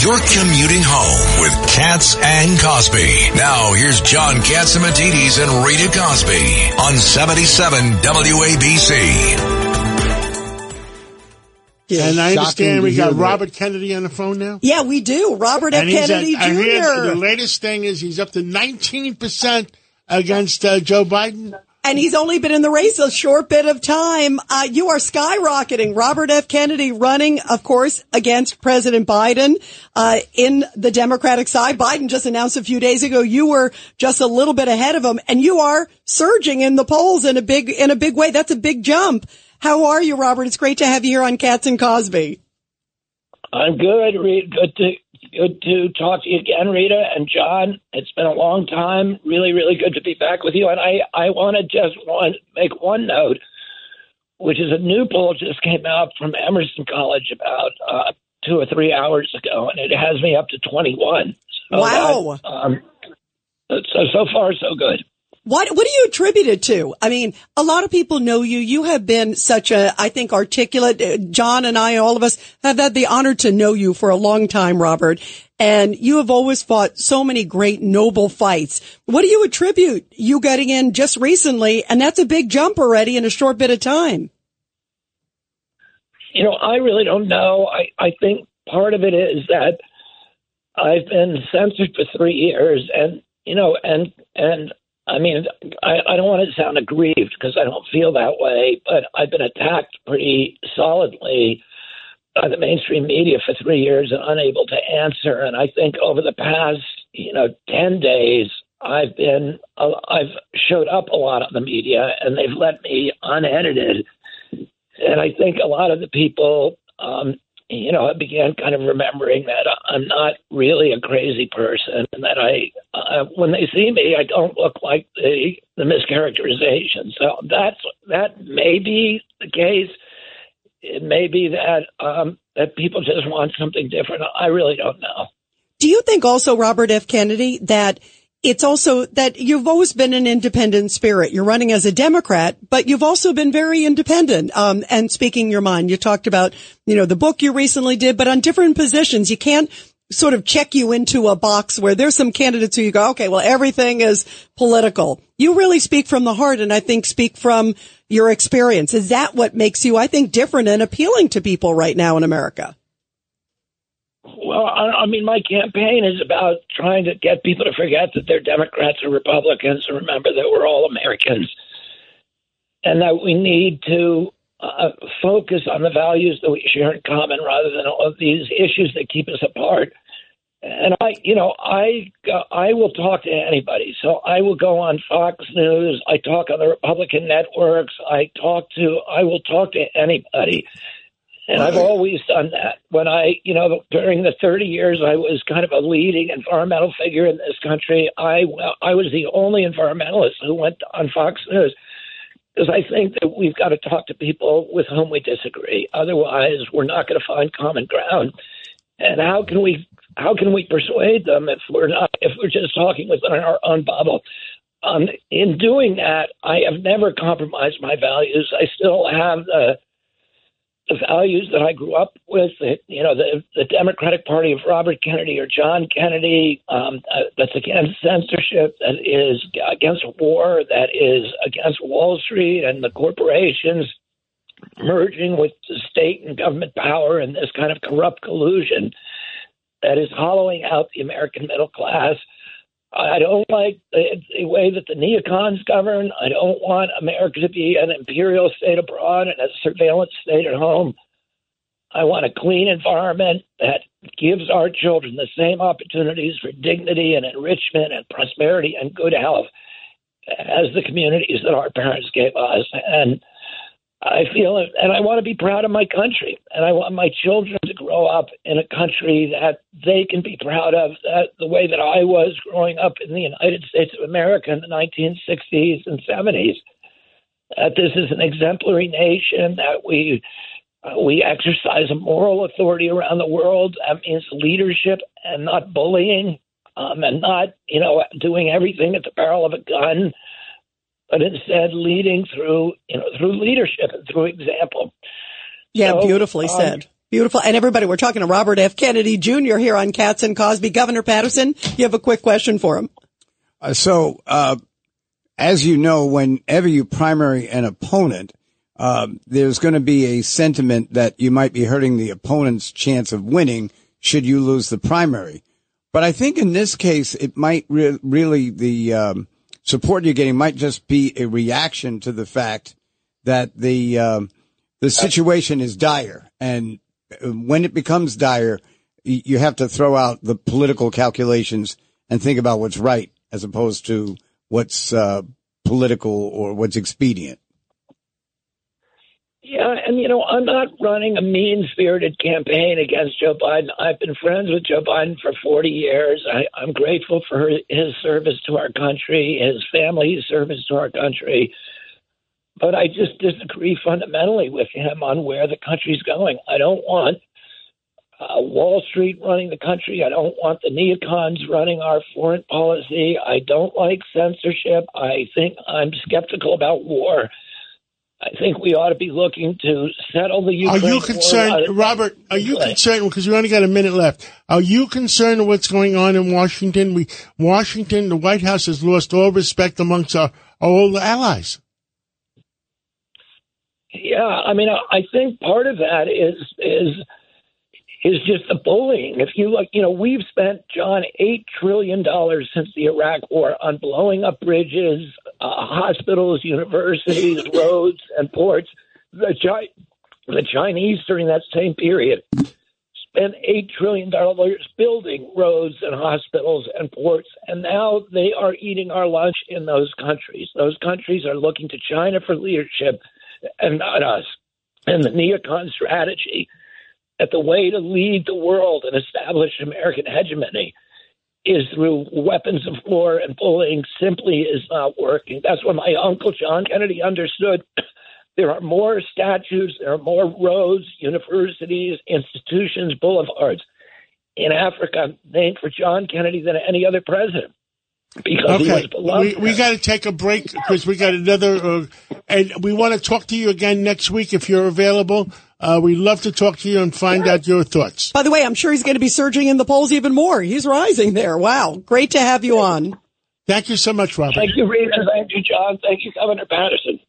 You're commuting home with Cats and Cosby. Now here's John Catsimatidis and Rita Cosby on 77 WABC. Yeah, And I understand to we got hear that. Robert Kennedy on the phone now. Yeah, we do. Robert F. And he's Kennedy at, I hear the latest thing is he's up to 19% against uh, Joe Biden. And he's only been in the race a short bit of time. Uh, you are skyrocketing. Robert F. Kennedy running, of course, against President Biden uh, in the Democratic side. Biden just announced a few days ago you were just a little bit ahead of him, and you are surging in the polls in a big in a big way. That's a big jump. How are you, Robert? It's great to have you here on Cats and Cosby. I'm good. Good to good to talk to you again, Rita and John. It's been a long time. Really, really good to be back with you. And I I want to just want make one note, which is a new poll just came out from Emerson College about uh, two or three hours ago, and it has me up to 21. So Wow. that, um, so so far so good. What what do you attribute it to? I mean, a lot of people know you. You have been such a, I think, articulate. uh, John and I, all of us, have had the honor to know you for a long time, Robert. And you have always fought so many great, noble fights. What do you attribute you getting in just recently? And that's a big jump already in a short bit of time. You know, I really don't know. I, I think part of it is that I've been censored for three years, and you know, and and I mean, I, I don't want to sound aggrieved because I don't feel that way, but I've been attacked pretty solidly by the mainstream media for three years and unable to answer. And I think over the past, you know, ten days, I've been I've showed up a lot on the media, and they've let me unedited. And I think a lot of the people, um, you know, I began kind of remembering that I'm not really a crazy person, and that I, uh, when they see me, I don't look like the the mischaracterization. So that's that may be the case. It may be that um, that people just want something different. I really don't know. Do you think also, Robert F. Kennedy, that it's also that you've always been an independent spirit. You're running as a Democrat, but you've also been very independent, um, and speaking your mind. You talked about, you know, the book you recently did, but on different positions, you can't sort of check you into a box where there's some candidates who you go, okay, well, everything is political. You really speak from the heart and I think speak from your experience. Is that what makes you, I think, different and appealing to people right now in America? Well, I, I mean, my campaign is about trying to get people to forget that they're Democrats or Republicans and remember that we're all Americans and that we need to uh, focus on the values that we share in common rather than all of these issues that keep us apart. And I, you know, I uh, I will talk to anybody. So I will go on Fox News. I talk on the Republican networks. I talk to. I will talk to anybody. And I've always done that. When I, you know, during the 30 years I was kind of a leading environmental figure in this country, I, I was the only environmentalist who went on Fox News because I think that we've got to talk to people with whom we disagree. Otherwise, we're not going to find common ground. And how can we how can we persuade them if we're not if we're just talking within our own bubble? Um, in doing that, I have never compromised my values. I still have the the values that I grew up with, you know, the, the Democratic Party of Robert Kennedy or John Kennedy, um, uh, that's against censorship, that is against war, that is against Wall Street and the corporations merging with the state and government power and this kind of corrupt collusion that is hollowing out the American middle class. I don't like the, way that the neocons govern. I don't want America to be an imperial state abroad and a surveillance state at home. I want a clean environment that gives our children the same opportunities for dignity and enrichment and prosperity and good health as the communities that our parents gave us. And I feel, and I want to be proud of my country, and I want my children to grow up in a country that they can be proud of, that the way that I was growing up in the United States of America in the 1960s and 70s. That this is an exemplary nation, that we uh, we exercise a moral authority around the world. That means leadership and not bullying, um, and not you know doing everything at the barrel of a gun but instead leading through you know through leadership and through example. Yeah, So, beautifully um, said. Beautiful. And everybody, we're talking to Robert F. Kennedy Jr. here on Cats and Cosby. Governor Paterson, you have a quick question for him. Uh, so, uh, as you know, whenever you primary an opponent, uh, there's going to be a sentiment that you might be hurting the opponent's chance of winning should you lose the primary. But I think in this case, it might re- really the um, support you're getting might just be a reaction to the fact that the um, the situation is dire, and when it becomes dire, you have to throw out the political calculations and think about what's right as opposed to what's uh, political or what's expedient. Yeah, and you know, I'm not running a mean spirited campaign against Joe Biden. I've been friends with Joe Biden for 40 years. I, I'm grateful for his service to our country, his family's service to our country. But I just disagree fundamentally with him on where the country's going. I don't want uh, Wall Street running the country. I don't want the neocons running our foreign policy. I don't like censorship. I think I'm skeptical about war. I think we ought to be looking to settle the Ukraine. Are you concerned, Robert? Are you concerned because we only got a minute left? Are you concerned with what's going on in Washington? We Washington, the White House has lost all respect amongst our, our old allies. Yeah, I mean, I think part of that is is is just the bullying. If you look, you know, we've spent, John, $8 trillion since the Iraq War on blowing up bridges, uh, hospitals, universities, roads, and ports. The, Chi- the Chinese, during that same period, spent $8 trillion building roads and hospitals and ports, and now they are eating our lunch in those countries. Those countries are looking to China for leadership and not us. And the neocon strategy that the way to lead the world and establish American hegemony is through weapons of war and bullying simply is not working. That's what my uncle John Kennedy understood. There are more statues, there are more roads, universities, institutions, boulevards in Africa named for John Kennedy than any other president because okay. We, we got to take a break because we got another, uh, and we want to talk to you again next week if you're available. Uh, we'd love to talk to you and find out your thoughts. By the way, I'm sure he's going to be surging in the polls even more. He's rising there. Wow. Great to have you on. Thank you so much, Robert. Thank you, Rita. Thank you, John. Thank you, Governor Paterson.